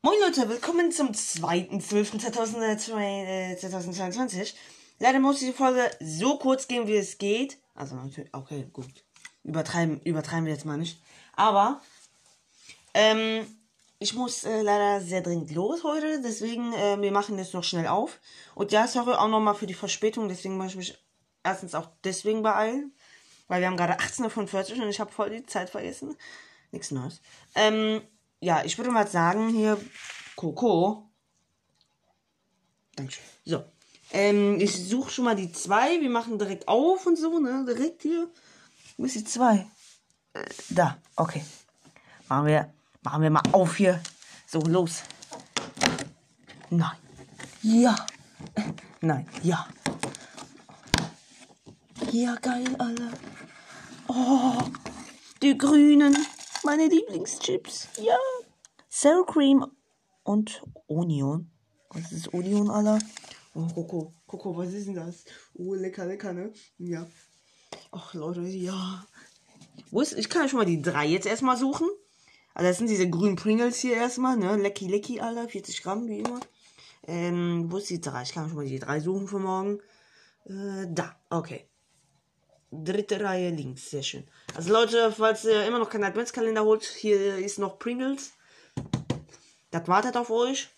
Moin Leute, willkommen zum 2.12.2022. Leider muss die Folge so kurz gehen, wie es geht. Also natürlich, okay, gut. Übertreiben, übertreiben wir jetzt mal nicht. Aber, ähm, ich muss äh, leider sehr dringend los heute, deswegen, äh, wir machen jetzt noch schnell auf. Und ja, sorry auch nochmal für die Verspätung, deswegen muss ich mich erstens auch deswegen beeilen. Weil wir haben gerade 18.45 Uhr und ich habe voll die Zeit vergessen. Nichts Neues. Ähm, ja, ich würde mal sagen, hier, Coco. Dankeschön. So. Ähm, ich suche schon mal die zwei. Wir machen direkt auf und so, ne? Direkt hier. Wo ist die zwei? Äh, da, okay. Machen wir, machen wir mal auf hier. So, los. Nein. Ja. Nein, ja. Ja, geil, Alter. Oh, die grünen. Meine Lieblingschips. Ja. Sour Cream und Onion. Was ist Onion, Alter? Oh, Coco. Coco, was ist denn das? Oh, lecker, lecker, ne? Ja. Ach, Leute, ja. Wo ist, ich kann ja schon mal die drei jetzt erstmal suchen. Also, das sind diese grünen Pringles hier erstmal, ne? Lecky, lecky, Alter. 40 Gramm, wie immer. Ähm, wo ist die drei? Ich kann schon mal die drei suchen für morgen. Äh, da. Okay. Dritte Reihe links, sehr schön. Also Leute, falls ihr immer noch keinen Adventskalender holt, hier ist noch Pringles. Das wartet auf euch.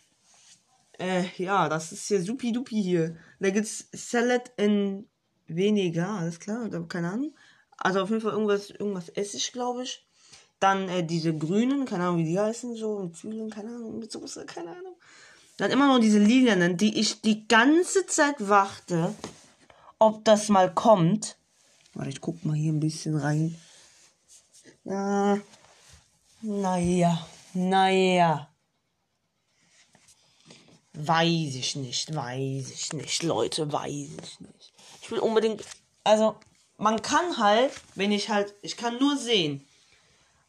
Äh, ja, das ist hier supi dupi hier. Da gibt's Salad in weniger, alles klar, keine Ahnung. Also auf jeden Fall irgendwas, irgendwas Essig, glaube ich. Dann äh, diese grünen, keine Ahnung, wie die heißen, so mit Zwiebeln, keine Ahnung, mit Soße, keine Ahnung. Dann immer noch diese lilanen, die ich die ganze Zeit warte, ob das mal kommt. Warte, ich guck mal hier ein bisschen rein. Ja. Naja. Naja. Weiß ich nicht, weiß ich nicht, Leute, weiß ich nicht. Ich will unbedingt. Also, man kann halt, wenn ich halt. Ich kann nur sehen,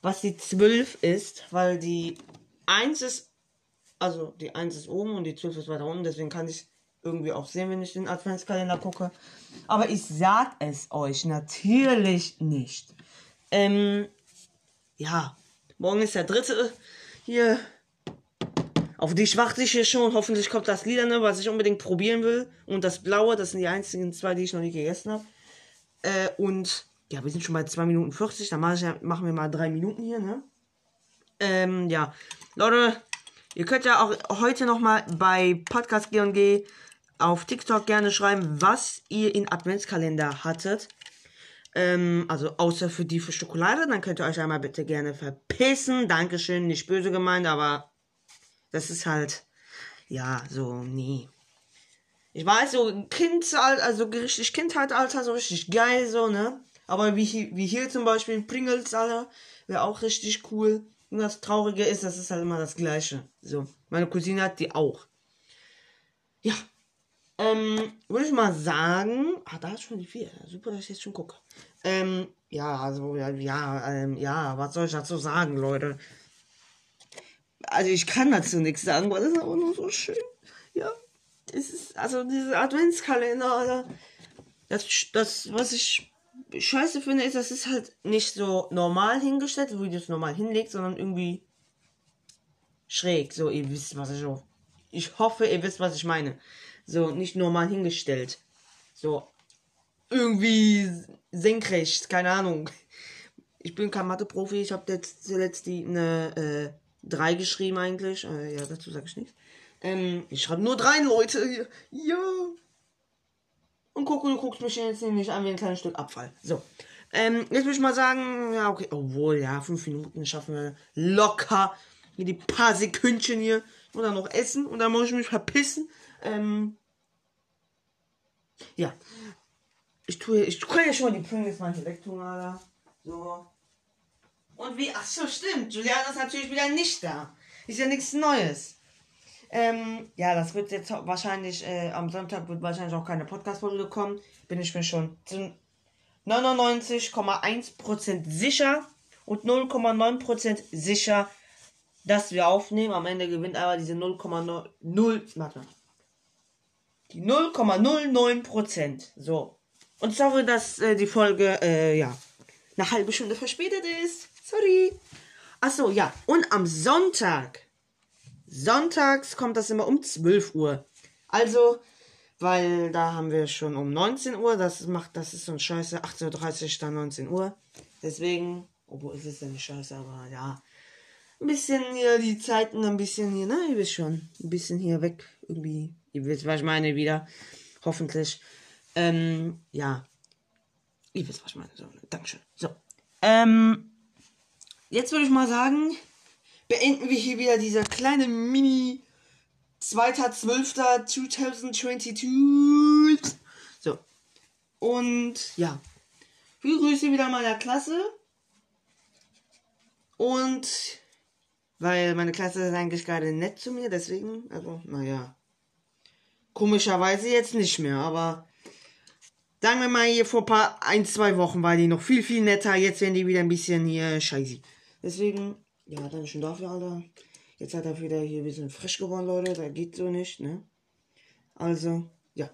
was die 12 ist, weil die 1 ist. Also, die 1 ist oben und die 12 ist weiter unten, deswegen kann ich irgendwie auch sehen, wenn ich den Adventskalender gucke. Aber ich sag es euch natürlich nicht. Ähm, ja, morgen ist der dritte hier. Auf die warte ich hier schon. Hoffentlich kommt das Lilane, was ich unbedingt probieren will. Und das Blaue, das sind die einzigen zwei, die ich noch nicht gegessen habe. Äh, und ja, wir sind schon bei 2 Minuten 40. Dann mach ich, machen wir mal 3 Minuten hier, ne? Ähm, ja. Leute, ihr könnt ja auch heute nochmal bei Podcast G&G auf TikTok gerne schreiben, was ihr in Adventskalender hattet. Ähm, also außer für die für Schokolade, dann könnt ihr euch einmal bitte gerne verpissen. Dankeschön, nicht böse gemeint, aber das ist halt, ja, so, nie. Ich weiß, so Kindalter, also richtig Kindheitalter, so richtig geil, so, ne? Aber wie, hier, wie hier zum Beispiel Pringles, Alter, wäre auch richtig cool. Und das Traurige ist, das ist halt immer das Gleiche. So, meine Cousine hat die auch. Ja, ähm, würde ich mal sagen. Ah, da ist schon die 4. Super, dass ich jetzt schon gucke. Ähm, ja, also, ja, ja, ähm, ja, was soll ich dazu sagen, Leute? Also, ich kann dazu nichts sagen, weil das ist aber nur so schön. Ja, das ist, also, diese Adventskalender, Alter. Das, das, was ich scheiße finde, ist, das ist halt nicht so normal hingestellt, wie du es normal hinlegst, sondern irgendwie schräg. So, ihr wisst, was ich auch. Ich hoffe, ihr wisst, was ich meine. So, nicht normal hingestellt. So, irgendwie senkrecht, keine Ahnung. Ich bin kein Mathe-Profi, ich habe jetzt zuletzt die eine äh, 3 geschrieben eigentlich. Äh, ja, dazu sage ich nichts. Ähm, ich schreibe nur drei Leute hier. Ja. Und guck, du guckst mich jetzt nämlich an wie ein kleines Stück Abfall. So. Ähm, jetzt würde ich mal sagen, ja, okay. Obwohl, ja, fünf Minuten schaffen wir locker. Hier die paar Sekündchen hier. Und dann noch essen. Und dann muss ich mich verpissen. Ähm, ja. Ich tue, ich kann ja schon mal die Pringles mal hier wegtun, Alter. So. Und wie, ach so, stimmt. Juliana ist natürlich wieder nicht da. Ist ja nichts Neues. Ähm, ja, das wird jetzt wahrscheinlich, äh, am Sonntag wird wahrscheinlich auch keine Podcast-Folge kommen. Bin ich mir schon zu 99,1% sicher und 0,9% sicher, dass wir aufnehmen. Am Ende gewinnt aber diese 0,0, warte, die 0,09%. So. Und sorry, dass äh, die Folge, äh, ja, eine halbe Stunde verspätet ist. Sorry. Achso, ja. Und am Sonntag, sonntags kommt das immer um 12 Uhr. Also, weil da haben wir schon um 19 Uhr, das macht, das ist so ein Scheiße, 18.30 Uhr dann 19 Uhr. Deswegen, obwohl es ist ja nicht scheiße, aber ja. Ein bisschen hier die Zeiten, ein bisschen hier, ne, ihr wisst schon, ein bisschen hier weg, irgendwie. Ihr wisst, was ich meine, wieder. Hoffentlich. Ähm, ja. Ihr wisst, was ich meine. So, Dankeschön. So. Ähm, jetzt würde ich mal sagen, beenden wir hier wieder dieser kleine Mini 2.12.2022. So. Und ja. Viele Grüße wieder meiner Klasse. Und weil meine Klasse ist eigentlich gerade nett zu mir, deswegen, also, naja. Komischerweise jetzt nicht mehr, aber sagen wir mal hier vor paar, ein, zwei Wochen war die noch viel, viel netter. Jetzt werden die wieder ein bisschen hier scheiße. Deswegen, ja, dann schon dafür, Alter. Jetzt hat er wieder hier ein bisschen frisch geworden, Leute. Da geht so nicht, ne? Also, ja.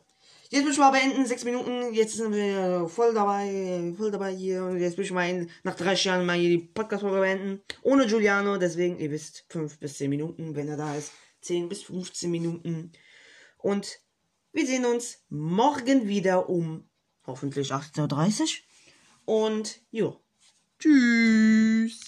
Jetzt müssen wir beenden, sechs Minuten. Jetzt sind wir voll dabei, voll dabei hier. Und jetzt müssen wir nach 30 Jahren mal hier die Podcast-Folge beenden. Ohne Giuliano, deswegen, ihr wisst, fünf bis zehn Minuten, wenn er da ist. 10 bis 15 Minuten. Und wir sehen uns morgen wieder um hoffentlich 18.30 Uhr. Und jo. Tschüss.